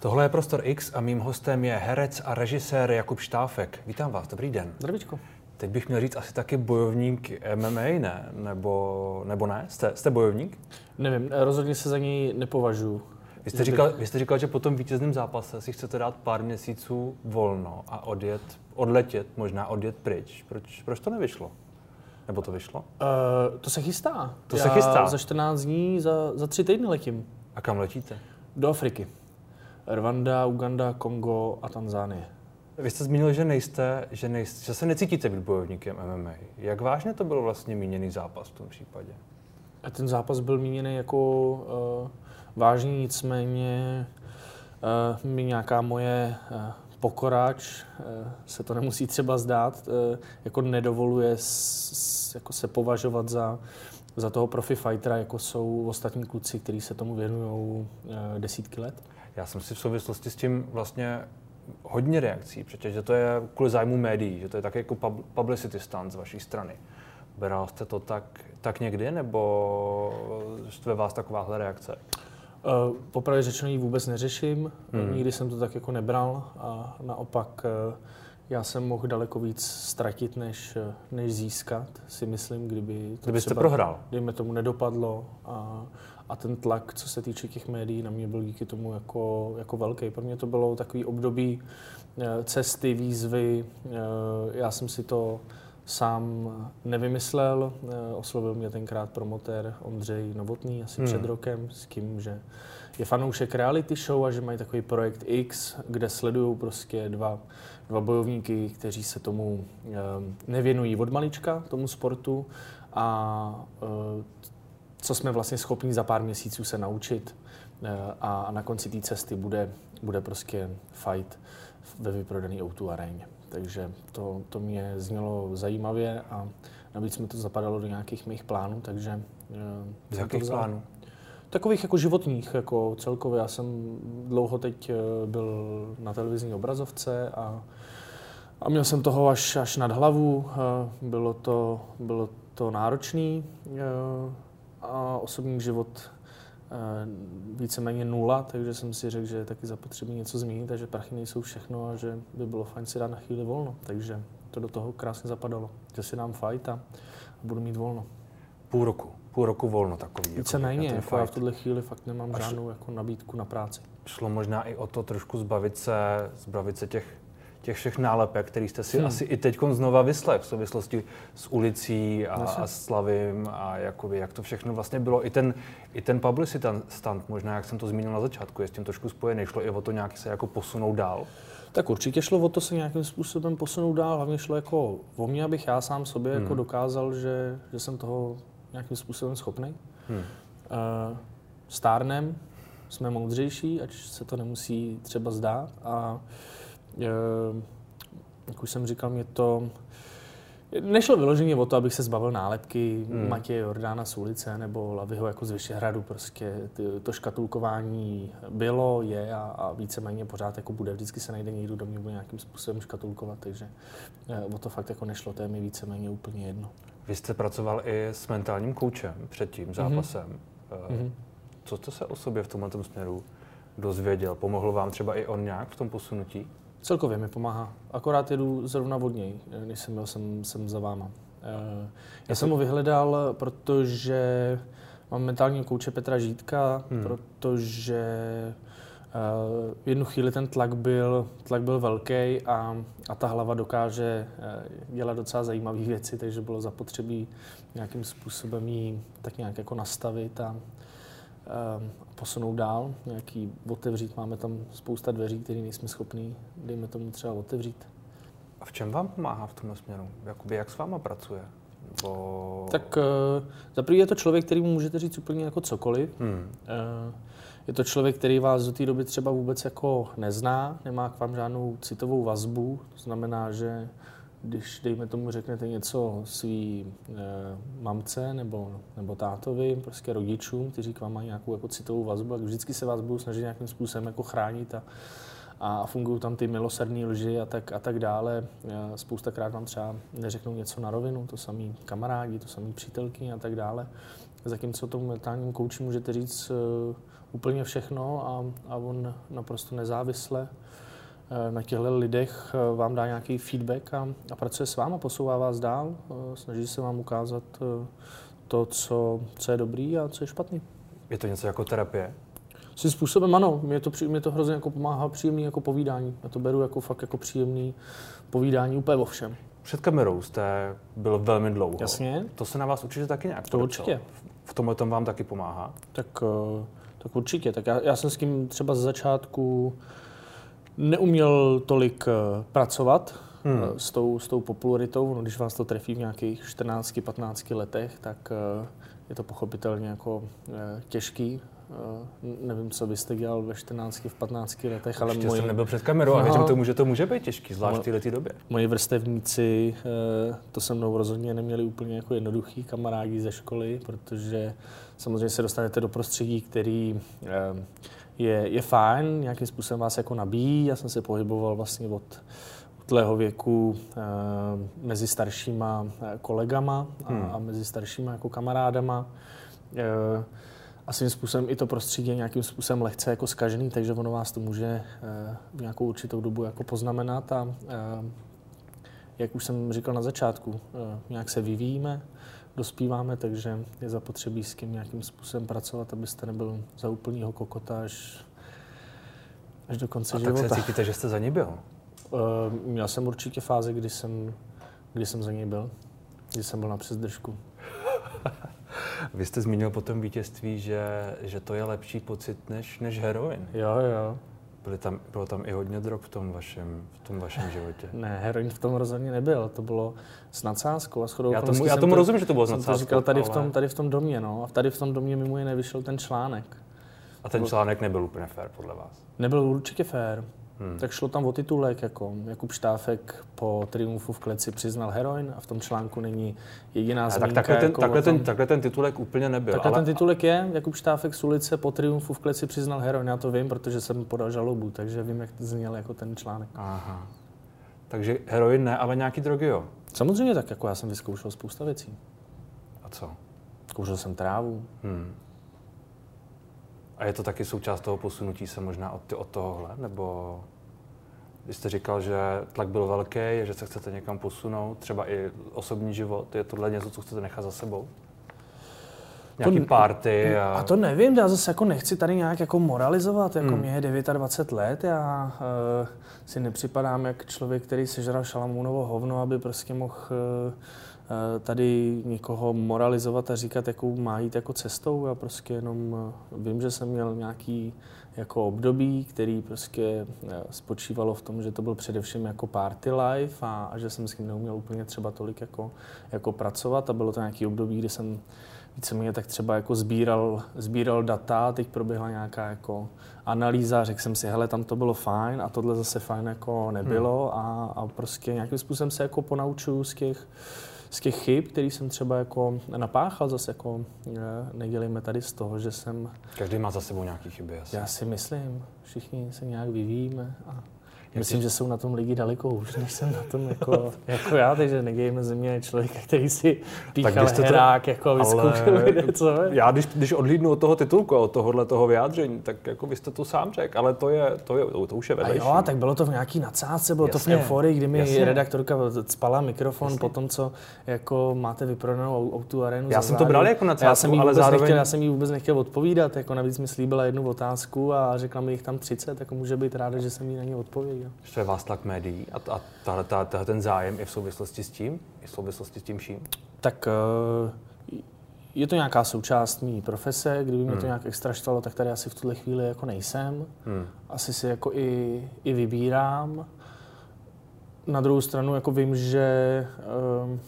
Tohle je Prostor X a mým hostem je herec a režisér Jakub Štáfek. Vítám vás, dobrý den. Zdravíčko. Teď bych měl říct asi taky bojovník MMA, ne? Nebo, nebo ne? Jste, jste bojovník? Nevím, rozhodně se za něj nepovažuji. Vy jste, říkal, vy jste říkal, že po tom vítězném zápase si chcete dát pár měsíců volno a odjet, odletět, možná odjet pryč. Proč, proč to nevyšlo? Nebo to vyšlo? Uh, to se chystá. To Já se chystá. za 14 dní, za, za tři týdny letím. A kam letíte? Do Afriky. Rwanda, Uganda, Kongo a Tanzánie. Vy jste zmínil, že nejste, že, nejste, že se necítíte být bojovníkem MMA. Jak vážně to byl vlastně míněný zápas v tom případě? A ten zápas byl míněný jako uh, vážný, nicméně uh, mi nějaká moje uh, pokoráč, uh, se to nemusí třeba zdát, uh, jako nedovoluje s, s, jako se považovat za, za toho profi fightera, jako jsou ostatní kluci, kteří se tomu věnují uh, desítky let. Já jsem si v souvislosti s tím vlastně hodně reakcí, protože to je kvůli zájmu médií, že to je tak jako publicity stunt z vaší strany. Beral jste to tak, tak někdy, nebo ve vás takováhle reakce? Uh, popravdě řečeno ji vůbec neřeším, hmm. nikdy jsem to tak jako nebral a naopak uh, já jsem mohl daleko víc ztratit, než, než získat, si myslím, kdyby to Kdybyste třeba, prohrál. Kdyby tomu nedopadlo a, a ten tlak, co se týče těch médií, na mě byl díky tomu jako, jako velký. Pro mě to bylo takový období eh, cesty, výzvy. Eh, já jsem si to sám nevymyslel. Eh, oslovil mě tenkrát promotér Ondřej Novotný asi hmm. před rokem s tím, že je fanoušek reality show a že mají takový projekt X, kde sledují prostě dva, dva bojovníky, kteří se tomu nevěnují od malička, tomu sportu a co jsme vlastně schopni za pár měsíců se naučit eh, a na konci té cesty bude, bude prostě fight ve vyprodaný O2 aréně. Takže to, to mě znělo zajímavě a navíc mi to zapadalo do nějakých mých plánů, takže... Z eh, jakých plánů? Takových jako životních, jako celkově. Já jsem dlouho teď eh, byl na televizní obrazovce a, a měl jsem toho až, až nad hlavu. Bylo to, bylo to náročný a osobní život eh, víceméně nula, takže jsem si řekl, že je taky zapotřebí něco změnit a že prachy nejsou všechno a že by bylo fajn si dát na chvíli volno. Takže to do toho krásně zapadalo, že si dám fight a budu mít volno. Půl roku, půl roku volno takový. Víceméně, jako, jako já v tuhle chvíli fakt nemám Až žádnou jako nabídku na práci. Šlo možná i o to trošku zbavit se, zbavit se těch těch všech nálepek, který jste si hmm. asi i teď znova vyslech v souvislosti s ulicí a, a Slavím a jakoby, jak to všechno vlastně bylo. I ten, i ten publicity stand, možná jak jsem to zmínil na začátku, je s tím trošku spojený. Šlo i o to nějak se jako posunout dál? Tak určitě šlo o to se nějakým způsobem posunout dál. Hlavně šlo jako o mě, abych já sám sobě jako hmm. jako dokázal, že, že jsem toho nějakým způsobem schopný. Hmm. Uh, stárnem, jsme moudřejší, ať se to nemusí třeba zdát. A Eh, jak už jsem říkal, mě to Nešlo vyloženě o to, abych se zbavil nálepky hmm. Matěje Jordána z ulice nebo Lavyho jako z Vyšehradu. Prostě to škatulkování bylo, je a, a víceméně pořád jako bude. Vždycky se najde někdo, kdo mě bude nějakým způsobem škatulkovat, takže eh, o to fakt jako nešlo. To je mi víceméně úplně jedno. Vy jste pracoval i s mentálním koučem před tím zápasem. Mm-hmm. Co jste se o sobě v tomhle směru dozvěděl? Pomohl vám třeba i on nějak v tom posunutí? Celkově mi pomáhá. Akorát jedu zrovna od něj, než jsem byl jsem, jsem za váma. Eh, já jsem ho vyhledal, protože mám mentální kouče Petra Žítka, hmm. protože v eh, jednu chvíli ten tlak byl, tlak byl velký a, a ta hlava dokáže eh, dělat docela zajímavé věci, takže bylo zapotřebí nějakým způsobem ji tak nějak jako nastavit a, posunout dál, nějaký otevřít. Máme tam spousta dveří, které nejsme schopní, dejme tomu třeba otevřít. A v čem vám pomáhá v tomhle směru? Jakoby jak s váma pracuje? Bo... Tak uh, za je to člověk, který mu můžete říct úplně jako cokoliv. Hmm. Uh, je to člověk, který vás do té doby třeba vůbec jako nezná, nemá k vám žádnou citovou vazbu, to znamená, že když, dejme tomu, řeknete něco svý e, mamce nebo, nebo tátovi, prostě rodičům, kteří k vám mají nějakou jako citovou vazbu, tak vždycky se vás budou snažit nějakým způsobem jako chránit a, a fungují tam ty milosrdní lži a tak, a tak dále. E, spoustakrát vám třeba neřeknou něco na rovinu, to samý kamarádi, to samý přítelky a tak dále. Zatímco tomu mentálnímu kouči můžete říct e, úplně všechno a, a on naprosto nezávisle na těchto lidech eh, vám dá nějaký feedback a, a pracuje s váma, posouvá vás dál, snaží se vám ukázat to, co, co je dobrý a co je špatný. Je to něco jako terapie? Svým způsobem ano, mě to, mě to hrozně jako pomáhá příjemný jako povídání. Já to beru jako fakt jako příjemný povídání úplně o všem. Před kamerou jste byl velmi dlouho. Jasně. To se na vás určitě taky nějak To určitě. V tomhle tom vám taky pomáhá? Tak, eh, tak určitě. Tak já, já jsem s tím třeba z začátku neuměl tolik eh, pracovat hmm. Eh, s, tou, s tou popularitou. No, když vás to trefí v nějakých 14-15 letech, tak je to pochopitelně jako těžký nevím, co byste dělal ve 14, v 15 letech, ale Určitě moji... jsem nebyl před kamerou a no, věřím tomu, že to může být těžký, zvlášť v této době. Moji vrstevníci to se mnou rozhodně neměli úplně jako jednoduchý kamarádi ze školy, protože samozřejmě se dostanete do prostředí, který je, je fajn, nějakým způsobem vás jako nabíjí. Já jsem se pohyboval vlastně od tlého věku mezi staršíma kolegama a, hmm. a mezi staršíma jako kamarádama a svým způsobem i to prostředí je nějakým způsobem lehce jako skažený, takže ono vás to může eh, v nějakou určitou dobu jako poznamenat a eh, jak už jsem říkal na začátku, eh, nějak se vyvíjíme, dospíváme, takže je zapotřebí s kým nějakým způsobem pracovat, abyste nebyl za úplnýho kokota až, až do konce a života. tak se cítíte, že jste za ní byl? Měl jsem určitě fáze, kdy jsem, kdy jsem za něj byl, kdy jsem byl na přezdržku. Vy jste zmínil po tom vítězství, že, že to je lepší pocit než, než heroin. Jo, jo. Byly tam, bylo tam i hodně drog v tom vašem, v tom vašem životě. Ne, heroin v tom rozhodně nebyl. To bylo s nadsázkou a shodou Já tomu, já tomu to, rozumím, že to bylo s nadsázkou. to říkal tady, ale... v tom, tady v tom domě, no. A tady v tom domě mimo jiné vyšel ten článek. A ten článek nebyl úplně fér podle vás? Nebyl určitě fér. Hmm. Tak šlo tam o titulek, jako Jakub Štáfek po triumfu v kleci přiznal heroin a v tom článku není jediná zmínka. Tak takhle ten, jako takhle, tom... ten, takhle ten titulek úplně nebyl. Takhle ale... ten titulek je, Jakub Štáfek z ulice po triumfu v kleci přiznal heroin. Já to vím, protože jsem podal žalobu, takže vím, jak zněl jako ten článek. Aha. Takže heroin ne, ale nějaký drogy jo? Samozřejmě tak, jako já jsem vyzkoušel spousta věcí. A co? Kouřil jsem trávu. Hmm. A je to taky součást toho posunutí se možná od, od tohohle? Nebo vy jste říkal, že tlak byl velký, že se chcete někam posunout, třeba i osobní život. Je tohle něco, co chcete nechat za sebou? Nějaký to, party a... a... to nevím, já zase jako nechci tady nějak jako moralizovat, jako hmm. mě je 29 let, já uh, si nepřipadám jak člověk, který sežral šalamounovo hovno, aby prostě mohl uh, tady někoho moralizovat a říkat, jakou má jít jako cestou. Já prostě jenom eh, vím, že jsem měl nějaký jako období, který prostě spočívalo v tom, že to byl především jako party life a, a že jsem s tím neuměl úplně třeba tolik jako, jako pracovat a bylo to nějaký období, kdy jsem víceméně tak třeba jako sbíral, sbíral data, teď proběhla nějaká jako analýza, řekl jsem si, hele, tam to bylo fajn a tohle zase fajn jako nebylo hmm. a, a prostě nějakým způsobem se jako ponaučuju z těch, z těch chyb, který jsem třeba jako napáchal, zase jako nedělejme tady z toho, že jsem... Každý má za sebou nějaké chyby asi. Já si myslím, všichni se nějak vyvíjíme a Myslím, že jsou na tom lidi daleko už, než jsem na tom jako, jako já, takže nedějeme ze mě člověka, který si píchal herák, to, jako vyzkoušel co Já, když, když odhlídnu od toho titulku a od tohohle toho vyjádření, tak jako vy jste to sám řekl, ale to, je, to, je, to, už je vedlejší. A jo, tak bylo to v nějaký nadsázce, bylo jasně, to v euforii, kdy mi jasně. redaktorka spala mikrofon jasně. po tom, co jako máte vyprodanou autu arénu Já jsem to bral jako nadsázku, já jsem ale zároveň... Nechtěl, já jsem jí vůbec nechtěl odpovídat, jako navíc mi slíbila jednu otázku a řekla mi jich tam 30, jako může být ráda, že jsem jí na ně odpověděl. Ještě vás tlak médií a, a tahle, tahle, ten zájem i v souvislosti s tím, i v souvislosti s tím vším? Tak uh, je to nějaká součást mý profese, kdyby mě hmm. to nějak extra štalo, tak tady asi v tuhle chvíli jako nejsem. Hmm. Asi si jako i, i vybírám. Na druhou stranu jako vím, že uh,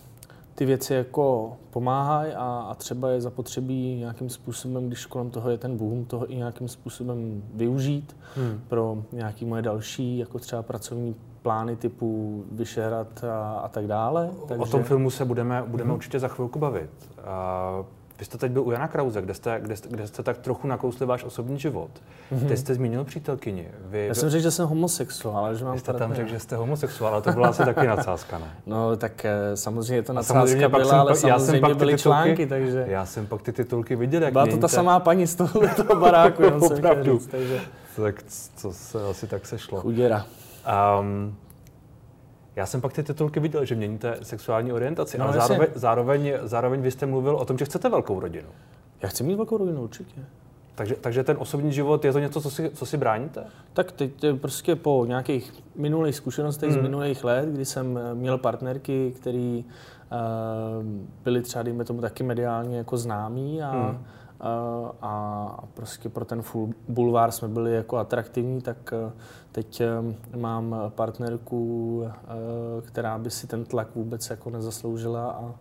ty věci jako pomáhají a, a třeba je zapotřebí nějakým způsobem, když kolem toho je ten boom, toho i nějakým způsobem využít hmm. pro nějaké moje další, jako třeba pracovní plány typu Vyšehrad a, a tak dále. Takže... O tom filmu se budeme, budeme hmm. určitě za chvilku bavit. A vy jste teď byl u Jana Krause, kde jste, kde jste, kde jste tak trochu nakousli váš osobní život. Mm-hmm. Teď jste zmínil přítelkyni. Vy, Já jsem řekl, že jsem homosexuál, ale že mám Vy jste tam řekl, že jste homosexuál, ale to byla asi taky nadsázka, ne? No tak eh, samozřejmě to nadsázka samozřejmě byla, jsem, ale samozřejmě já jsem pak byly titulky, články, takže... Já jsem pak ty titulky viděl, jak Byla to ta samá paní z toho, toho baráku, Opravdu. Říct, takže... Tak co se asi tak sešlo. Chuděra. Um, já jsem pak ty titulky viděl, že měníte sexuální orientaci, no, ale zároveň, zároveň, zároveň vy jste mluvil o tom, že chcete velkou rodinu. Já chci mít velkou rodinu, určitě. Takže, takže ten osobní život, je to něco, co si, co si bráníte? Tak teď prostě po nějakých minulých zkušenostech mm. z hmm. minulých let, kdy jsem eh, měl partnerky, které uh, byly třeba, dejme tomu, taky mediálně jako známí a, mm a prostě pro ten full bulvár jsme byli jako atraktivní, tak eh, teď eh, mám partnerku, eh, která by si ten tlak vůbec jako nezasloužila a,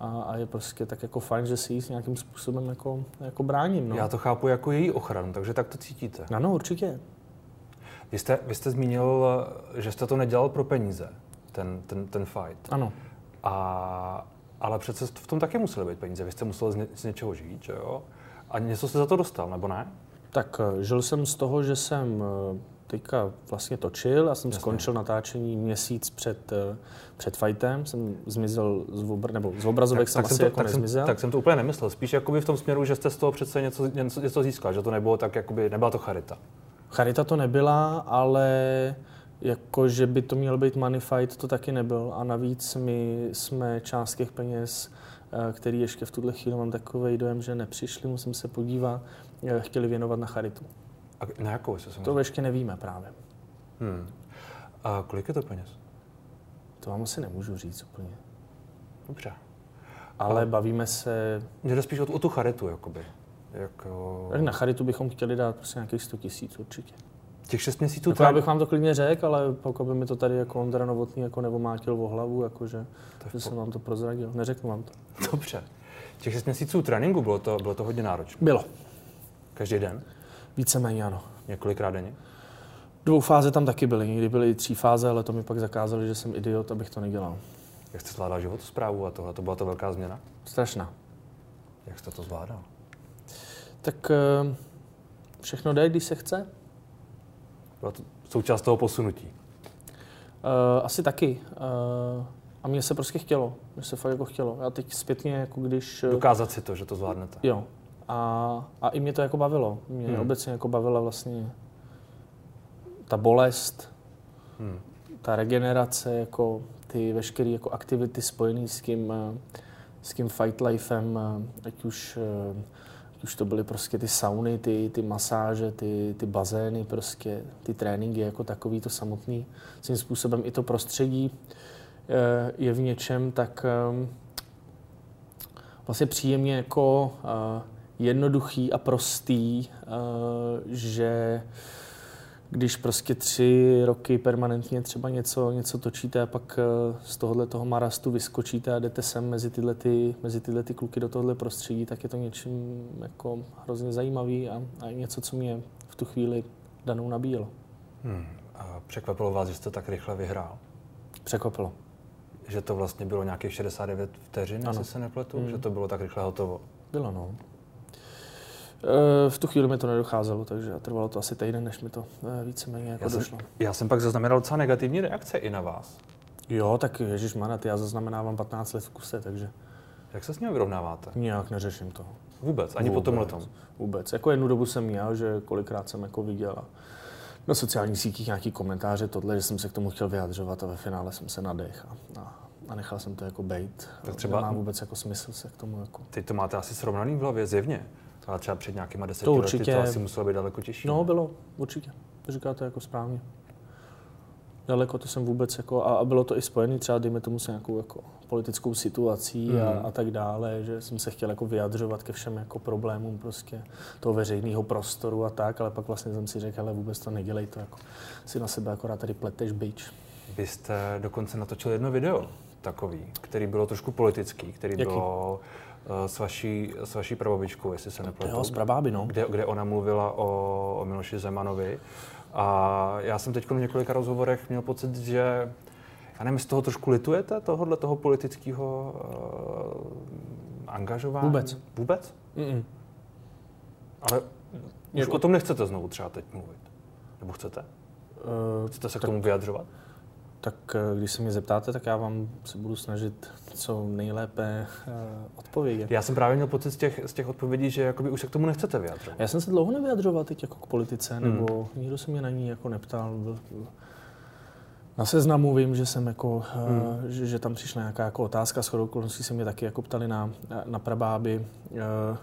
a, a je prostě tak jako fajn, že si ji nějakým způsobem jako, jako bráním. No. Já to chápu jako její ochranu, takže tak to cítíte. Ano, určitě. Vy jste, vy jste zmínil, že jste to nedělal pro peníze, ten, ten, ten fight. Ano. A, ale přece v tom taky musely být peníze. Vy jste musel z, ně, z něčeho žít, že jo? A něco jste za to dostal, nebo ne? Tak eh, žil jsem z toho, že jsem eh, teďka vlastně točil. Já jsem Jasně. skončil natáčení měsíc před, eh, před fightem. Jsem zmizel z, obr, nebo z obrazovek tak, jsem tak asi jsem to, jako tak nezmizel. Jsem, tak jsem to úplně nemyslel. Spíš jakoby v tom směru, že jste z toho přece něco, něco, něco získal, že to nebylo tak, jakoby, nebyla to charita. Charita to nebyla, ale jako, že by to měl být money fight, to taky nebyl. A navíc my jsme část těch peněz který ještě v tuhle chvíli mám takový dojem, že nepřišli, musím se podívat, eh, chtěli věnovat na charitu. A na jakou se To ještě nevíme právě. Hmm. A kolik je to peněz? To vám asi nemůžu říct úplně. Dobře. Ale a bavíme se... Mě jde spíš o tu, o tu charitu, jakoby. Jako... Tak na charitu bychom chtěli dát prostě nějakých 100 tisíc určitě. Těch 6 měsíců? Jako já bych vám to klidně řekl, ale pokud by mi to tady jako Ondra Novotný jako nevomátil o hlavu, jakože, že jsem vám to prozradil. Neřeknu vám to. Dobře. Těch 6 měsíců tréninku bylo to, bylo to hodně náročné? Bylo. Každý den? Víceméně ano. Několikrát denně? Dvou fáze tam taky byly. Někdy byly tři fáze, ale to mi pak zakázali, že jsem idiot, abych to nedělal. Jak jste zvládal životosprávu a tohle? To byla to velká změna? Strašná. Jak jste to zvládal? Tak eh, všechno jde, když se chce. Byla to součást toho posunutí? Uh, asi taky. Uh, a mně se prostě chtělo. Mně se fakt jako chtělo. Já teď zpětně, jako když... Eh, Dokázat si to, že to zvládnete. Jo. A, a i mě to jako bavilo. Mě hmm. obecně jako bavila vlastně ta bolest, hmm. ta regenerace, jako ty veškeré jako aktivity spojené s tím, s tím fight lifem, ať už už to byly prostě ty sauny, ty, ty masáže, ty, ty bazény, prostě ty tréninky jako takový, to samotný. Svým způsobem i to prostředí eh, je v něčem tak eh, vlastně příjemně jako eh, jednoduchý a prostý, že když prostě tři roky permanentně třeba něco, něco točíte a pak eh, z tohohle toho marastu vyskočíte a jdete sem mezi tyhle, ty, mezi tyhle ty kluky do tohohle prostředí, tak je to něčím jako hrozně zajímavý a, a něco, co mě v tu chvíli danou nabíjelo. Hmm. A překvapilo vás, že jste tak rychle vyhrál? Překvapilo. Že to vlastně bylo nějakých 69 vteřin, jestli se nepletu? Hmm. Že to bylo tak rychle hotovo? Bylo, no. Eh, v tu chvíli mi to nedocházelo, takže trvalo to asi týden, než mi to eh, víceméně jako já došlo. Jsem, já jsem pak zaznamenal docela negativní reakce i na vás. Jo, tak Ježíš Manat, já zaznamenávám 15 let v kuse, takže... Jak se s ním vyrovnáváte? Nijak neřeším to. Vůbec? Ani Vůbec. po tomhle tom? Vůbec. Jako jednu dobu jsem měl, že kolikrát jsem jako viděl a na sociálních sítích nějaký komentáře, tohle, že jsem se k tomu chtěl vyjadřovat a ve finále jsem se nadech a, a, a nechal jsem to jako bejt. Tak třeba má vůbec jako smysl se k tomu jako... Teď to máte asi srovnaný v hlavě, zjevně. Ale třeba před nějakýma deseti to určitě, lety to asi muselo být daleko těžší. No, ne? bylo, určitě. To říkáte jako správně. Daleko to jsem vůbec jako, a, a bylo to i spojené třeba, dejme tomu, s nějakou jako politickou situací mm. a, mhm. a, tak dále, že jsem se chtěl jako vyjadřovat ke všem jako problémům prostě toho veřejného prostoru a tak, ale pak vlastně jsem si řekl, ale vůbec to nedělej, to jako si na sebe akorát tady pleteš bič. Vy jste dokonce natočil jedno video takový, který bylo trošku politický, který Jaký? bylo s vaší, s vaší prababičkou, jestli se nepletu. Jo, s prabáby, no. Kde, kde ona mluvila o, o Miloši Zemanovi. A já jsem teď v několika rozhovorech měl pocit, že já nevím, z toho trošku litujete, tohohle toho politického uh, angažování? Vůbec. Vůbec? Mm-mm. Ale už jako... o tom nechcete znovu třeba teď mluvit? Nebo chcete? Uh, chcete se tak, k tomu vyjadřovat? Tak eh, když se mě zeptáte, tak já vám se budu snažit co nejlépe uh, odpovědět. Já jsem právě měl pocit z těch, z těch odpovědí, že jakoby už se k tomu nechcete vyjadřovat. Já jsem se dlouho nevyjadřoval teď jako k politice, hmm. nebo nikdo se mě na ní jako neptal. Na seznamu vím, že jsem jako, hmm. uh, že, že, tam přišla nějaká jako otázka, shodou okolností se mě taky jako ptali na, na prabáby. Uh,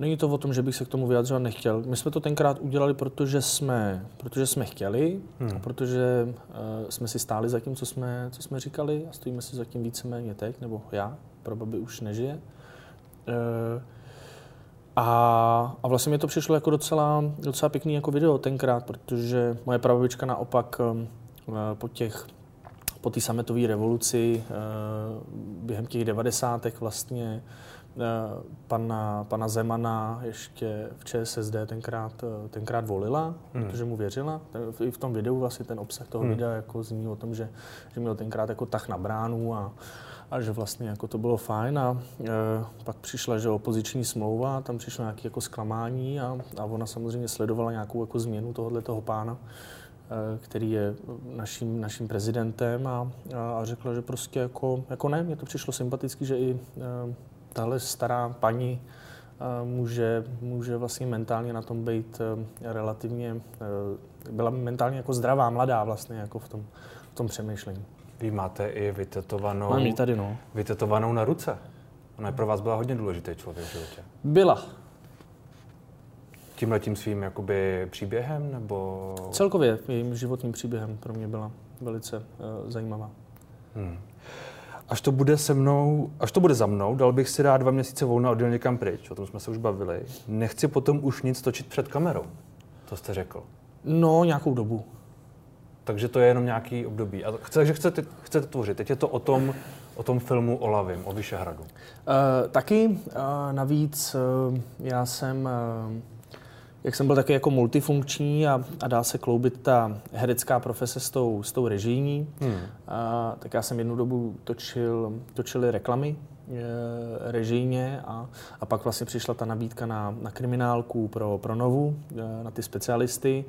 Není to o tom, že bych se k tomu vyjadřovat nechtěl. My jsme to tenkrát udělali, protože jsme, protože jsme chtěli hmm. a protože uh, jsme si stáli za tím, co jsme, co jsme říkali a stojíme si za tím víceméně teď, nebo já, probaby už nežije. Uh, a, a vlastně mi to přišlo jako docela, docela pěkný jako video tenkrát, protože moje prababička naopak uh, po těch po té sametové revoluci během těch devadesátek vlastně pana, pana Zemana ještě v ČSSD tenkrát, eh, tenkrát volila, hmm. protože mu věřila. I v tom videu vlastně ten obsah toho hmm. videa jako zní o tom, že, že měl tenkrát jako tah na bránu a, a že vlastně jako to bylo fajn a e, pak přišla, že opoziční smlouva, tam přišlo nějaké jako zklamání a, a ona samozřejmě sledovala nějakou jako změnu tohohle toho pána, e, který je naším, naším prezidentem a, a, a řekla, že prostě jako, jako ne, mně to přišlo sympatický, že i e, tahle stará paní eh, může, může vlastně mentálně na tom být eh, relativně, eh, byla mentálně jako zdravá, mladá vlastně jako v tom, v tom přemýšlení. Vy máte i vytetovanou, Mám tady, no. vytetovanou na ruce. Ona pro vás byla hodně důležitý člověk v životě. Byla. Tímhle tím svým jakoby příběhem, nebo... Celkově jejím životním příběhem pro mě byla velice uh, zajímavá. Hmm až to bude se mnou, až to bude za mnou, dal bych si dát dva měsíce volna a odjel někam pryč, o tom jsme se už bavili. Nechci potom už nic točit před kamerou. To jste řekl. No, nějakou dobu. Takže to je jenom nějaký období. A chce, že chcete, chcete tvořit. Teď je to o tom, o tom filmu o Lavim, o Vyšehradu. Uh, taky. Uh, navíc uh, já jsem uh, jak jsem byl taky jako multifunkční a, a dá se kloubit ta herecká profese s tou, s tou režijní, hmm. a, tak já jsem jednu dobu točil, točili reklamy e, režijně a, a pak vlastně přišla ta nabídka na, na kriminálku pro, pro Novu, e, na ty specialisty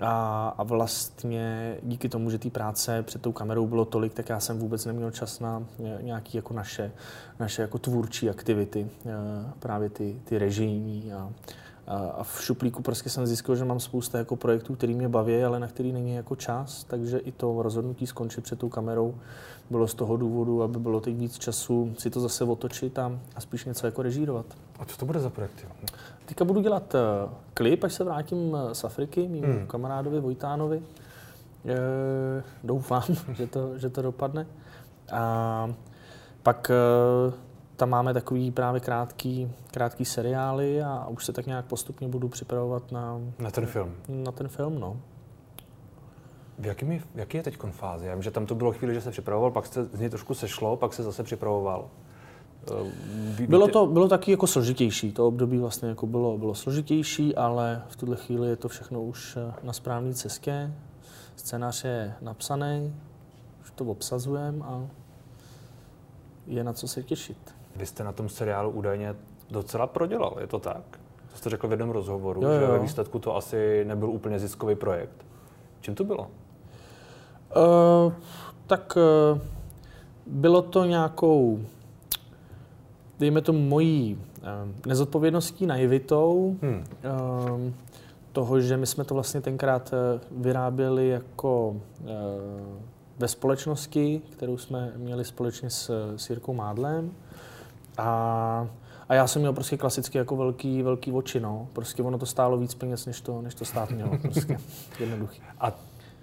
a, a vlastně díky tomu, že té práce před tou kamerou bylo tolik, tak já jsem vůbec neměl čas na nějaké jako naše, naše jako tvůrčí aktivity, e, právě ty, ty režijní a, a v šuplíku prostě jsem zjistil, že mám spousta jako projektů, který mě baví, ale na který není jako čas, takže i to rozhodnutí skončit před tou kamerou bylo z toho důvodu, aby bylo teď víc času si to zase otočit a, a spíš něco jako režírovat. A co to bude za projekty? Teďka budu dělat uh, klip, až se vrátím uh, z Afriky, mým hmm. kamarádovi Vojtánovi. E, doufám, že to, že to dopadne. A pak tam máme takový právě krátký, krátký seriály a už se tak nějak postupně budu připravovat na... Na ten film? Na ten film, no. V jaký, je, jaký je teď fáze? Já vím, že tam to bylo chvíli, že se připravoval, pak se z něj trošku sešlo, pak se zase připravoval. Eh, bylo to bylo taky jako složitější. To období vlastně jako bylo, bylo složitější, ale v tuhle chvíli je to všechno už eh, na správné cestě. Scénář je napsaný, už to obsazujeme a je na co se těšit. Vy jste na tom seriálu údajně docela prodělal, je to tak? To jste řekl v jednom rozhovoru, jo, jo. že ve výsledku to asi nebyl úplně ziskový projekt. Čím to bylo? Uh, tak uh, bylo to nějakou, dejme tomu, mojí uh, nezodpovědností, naivitou, hmm. uh, toho, že my jsme to vlastně tenkrát vyráběli jako uh, ve společnosti, kterou jsme měli společně s, s Jirkou Mádlem. A, a já jsem měl prostě klasicky jako velký, velký oči, no. Prostě ono to stálo víc peněz, než to, než to stát mělo. Prostě jednoduchý. A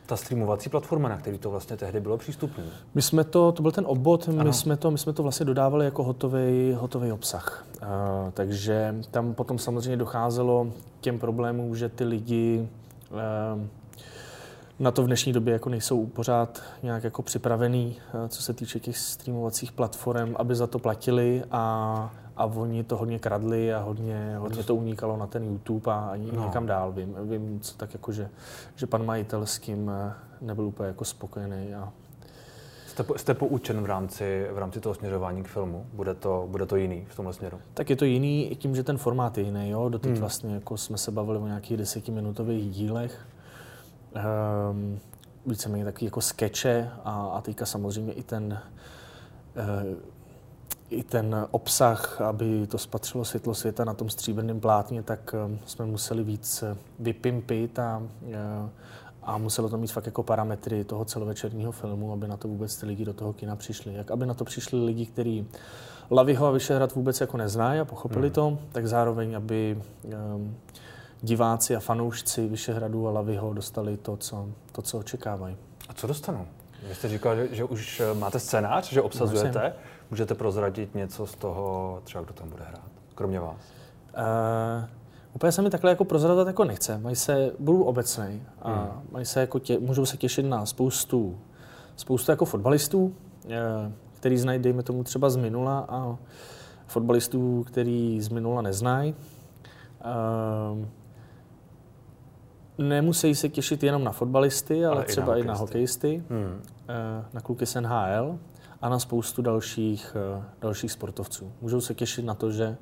ta streamovací platforma, na který to vlastně tehdy bylo přístupné? My jsme to, to byl ten obvod, my jsme, to, my jsme to vlastně dodávali jako hotový, hotový obsah. Uh, takže tam potom samozřejmě docházelo k těm problémům, že ty lidi uh, na to v dnešní době jako nejsou pořád nějak jako připravený, eh, co se týče těch streamovacích platform, aby za to platili a, a oni to hodně kradli a hodně, hodně to unikalo na ten YouTube a ani no. někam dál. Vím, vím co tak jako, že, že pan majitel s tím eh, nebyl úplně jako spokojený. A... Jste, jste poučen v rámci, v rámci toho směřování k filmu? Bude to, bude to jiný v tomhle směru? Tak je to jiný tím, že ten formát je jiný. Jo? Doteď hmm. vlastně jako jsme se bavili o nějakých desetiminutových dílech. Um, víceméně takový jako skeče a, a teďka samozřejmě i ten uh, i ten obsah, aby to spatřilo světlo světa na tom stříbrném plátně, tak um, jsme museli víc vypimpit a, uh, a muselo to mít fakt jako parametry toho celovečerního filmu, aby na to vůbec ty lidi do toho kina přišli. Jak aby na to přišli lidi, kteří Laviho a Vyšehrad vůbec jako neznají a pochopili hmm. to, tak zároveň, aby um, diváci a fanoušci Vyšehradu a Laviho dostali to, co, to, co očekávají. A co dostanou? Vy jste říkal, že, že už eh, máte scénář, že obsazujete. Musím. Můžete prozradit něco z toho, třeba kdo tam bude hrát, kromě vás? Uh, úplně se mi takhle jako prozradit jako nechce. Mají se, budu obecný a hmm. mají se jako tě, můžou se těšit na spoustu, spoustu jako fotbalistů, eh, který znají, dejme tomu třeba z minula a fotbalistů, který z minula neznají. Nemusí se těšit jenom na fotbalisty, ale, ale třeba i na, i na hokejisty, hmm. Eh, na kluky z NHL a na spoustu dalších, eh, dalších sportovců. Můžou se těšit na to, že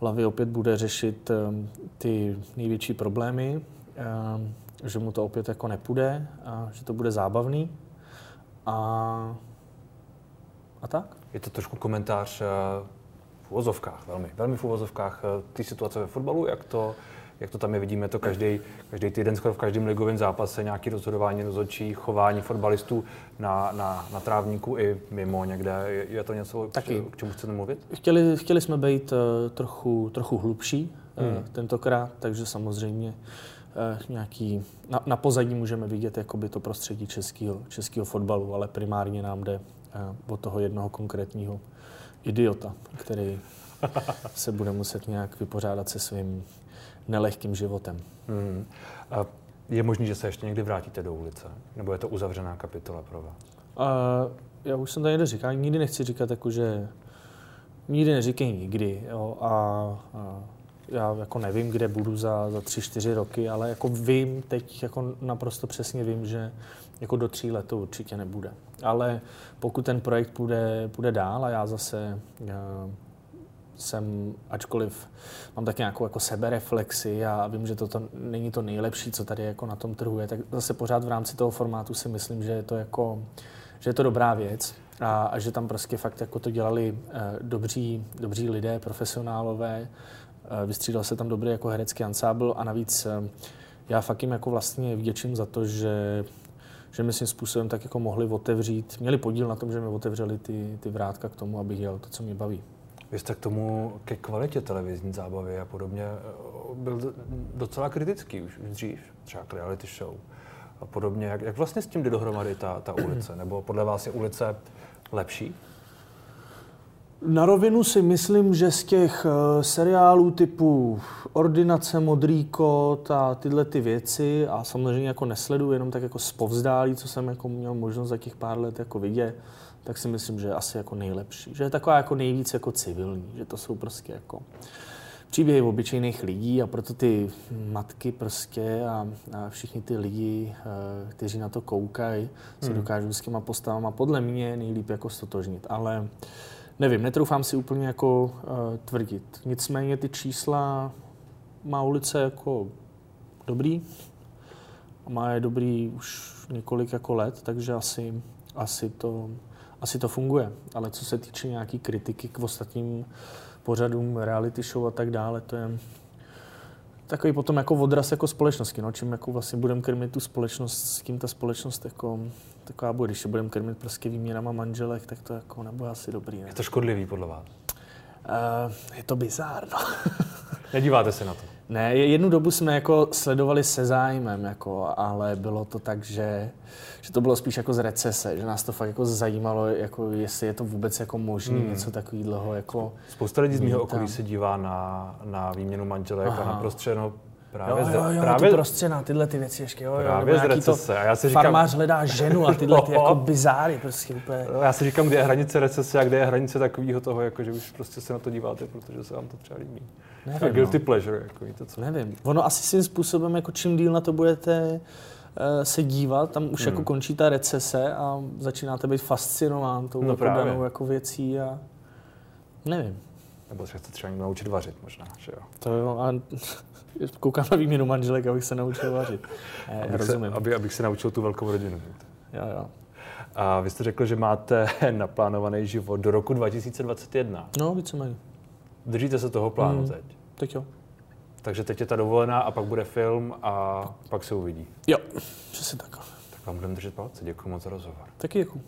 Lavy opět bude řešit eh, ty největší problémy, že mu to opět jako nepůjde, a že to bude zábavný. A, a tak? Je to trošku komentář v uvozovkách, velmi, velmi v uvozovkách ty situace ve fotbalu, jak to, jak to tam je, vidíme to každý, každý týden, skoro v každém ligovém zápase, nějaké rozhodování rozhodčí, chování fotbalistů na, na, na trávníku i mimo někde. Je, je to něco, Taky. k čemu chcete mluvit? Chtěli, chtěli jsme být uh, trochu, trochu hlubší uh, hmm. tentokrát, takže samozřejmě uh, nějaký, na, na pozadí můžeme vidět jakoby to prostředí českého, českého fotbalu, ale primárně nám jde od toho jednoho konkrétního idiota, který se bude muset nějak vypořádat se svým nelehkým životem. Hmm. A je možné, že se ještě někdy vrátíte do ulice? Nebo je to uzavřená kapitola pro vás? A já už jsem tady někde říkal, nikdy nechci říkat jako, že nikdy neříkej nikdy. Jo, a, a já jako nevím, kde budu za, za tři, čtyři roky, ale jako vím, teď jako naprosto přesně vím, že jako do tří let to určitě nebude. Ale pokud ten projekt půjde, půjde dál a já zase já, jsem, ačkoliv mám tak nějakou jako sebereflexi a vím, že to, není to nejlepší, co tady jako na tom trhu je, tak zase pořád v rámci toho formátu si myslím, že je to jako, že je to dobrá věc a, a že tam prostě fakt jako to dělali eh, dobří, dobří lidé, profesionálové, eh, vystřídal se tam dobrý jako herecký ansábl a navíc eh, já fakt jim jako vlastně vděčím za to, že že mi svým způsobem tak jako mohli otevřít, měli podíl na tom, že mi otevřeli ty, ty vrátka k tomu, abych dělal to, co mě baví. Vy jste k tomu, ke kvalitě televizní zábavy a podobně, eh, byl docela kritický už dřív, třeba k reality show a podobně. Jak, jak vlastně s tím jde dohromady ta, ta ulice? Nebo podle vás je ulice lepší? Na rovinu si myslím, že z těch uh, seriálů typu Ordinace, Modrý kot a tyhle ty věci a samozřejmě jako nesleduji jenom tak jako zpovzdálí, co jsem jako měl možnost za těch pár let jako vidět, tak si myslím, že je asi jako nejlepší. Že je taková jako nejvíc jako civilní, že to jsou prostě jako příběhy obyčejných lidí a proto ty matky prostě a, a všichni ty lidi, eh, kteří na to koukají, se hmm. dokážou s těma postavama podle mě nejlíp jako stotožnit. Ale nevím, netroufám si úplně jako uh, tvrdit. Nicméně ty čísla má ulice jako dobrý. Má je dobrý už několik jako let, takže asi, asi to asi to funguje. Ale co se týče nějaký kritiky k ostatním pořadům, reality show a tak dále, to je takový potom jako odraz jako společnosti, no, čím jako vlastně budeme krmit tu společnost, s kým ta společnost jako taková bude. Když budeme krmit prostě výměnama manželek, tak to jako nebude asi dobrý. Ne? Je to škodlivý podle vás? Uh, je to bizár, no. Nedíváte se na to? Ne, jednu dobu jsme jako sledovali se zájmem, jako, ale bylo to tak, že, že to bylo spíš jako z recese, že nás to fakt jako zajímalo, jako jestli je to vůbec jako možné hmm. něco takového. Jako Spousta lidí z mého okolí se dívá na, na výměnu manželek Aha. a na prostřeno Právě, jo, jo, jo, právě, tu prostřena, tyhle ty věci ještě, jo, právě jo, z recese. A já si říkám, farmář hledá ženu a tyhle ty jako bizáry prostě úplně. Já si říkám, kde je hranice recese a kde je hranice takového toho, jako, že už prostě se na to díváte, protože se vám to třeba líbí. Nevím, a guilty no. pleasure, jako víte co. Nevím. Ono asi svým způsobem, jako čím díl na to budete se dívat, tam už hmm. jako končí ta recese a začínáte být fascinován tou No jako danou jako věcí a nevím. Nebo se chce třeba někdo naučit vařit možná, že jo? To jo, a koukám na výměnu manželek, abych se naučil vařit. Eh, Abych se, rozumím. aby, abych se naučil tu velkou rodinu. Jo, jo. A vy jste řekl, že máte naplánovaný život do roku 2021. No, víceméně. Držíte se toho plánu Hmm. teď? Tak jo. Takže teď je ta dovolená a pak bude film a pak se uvidí. Jo, přesně tak. Tak vám budeme držet palce. Děkuji moc za rozhovor. Taky děkuji.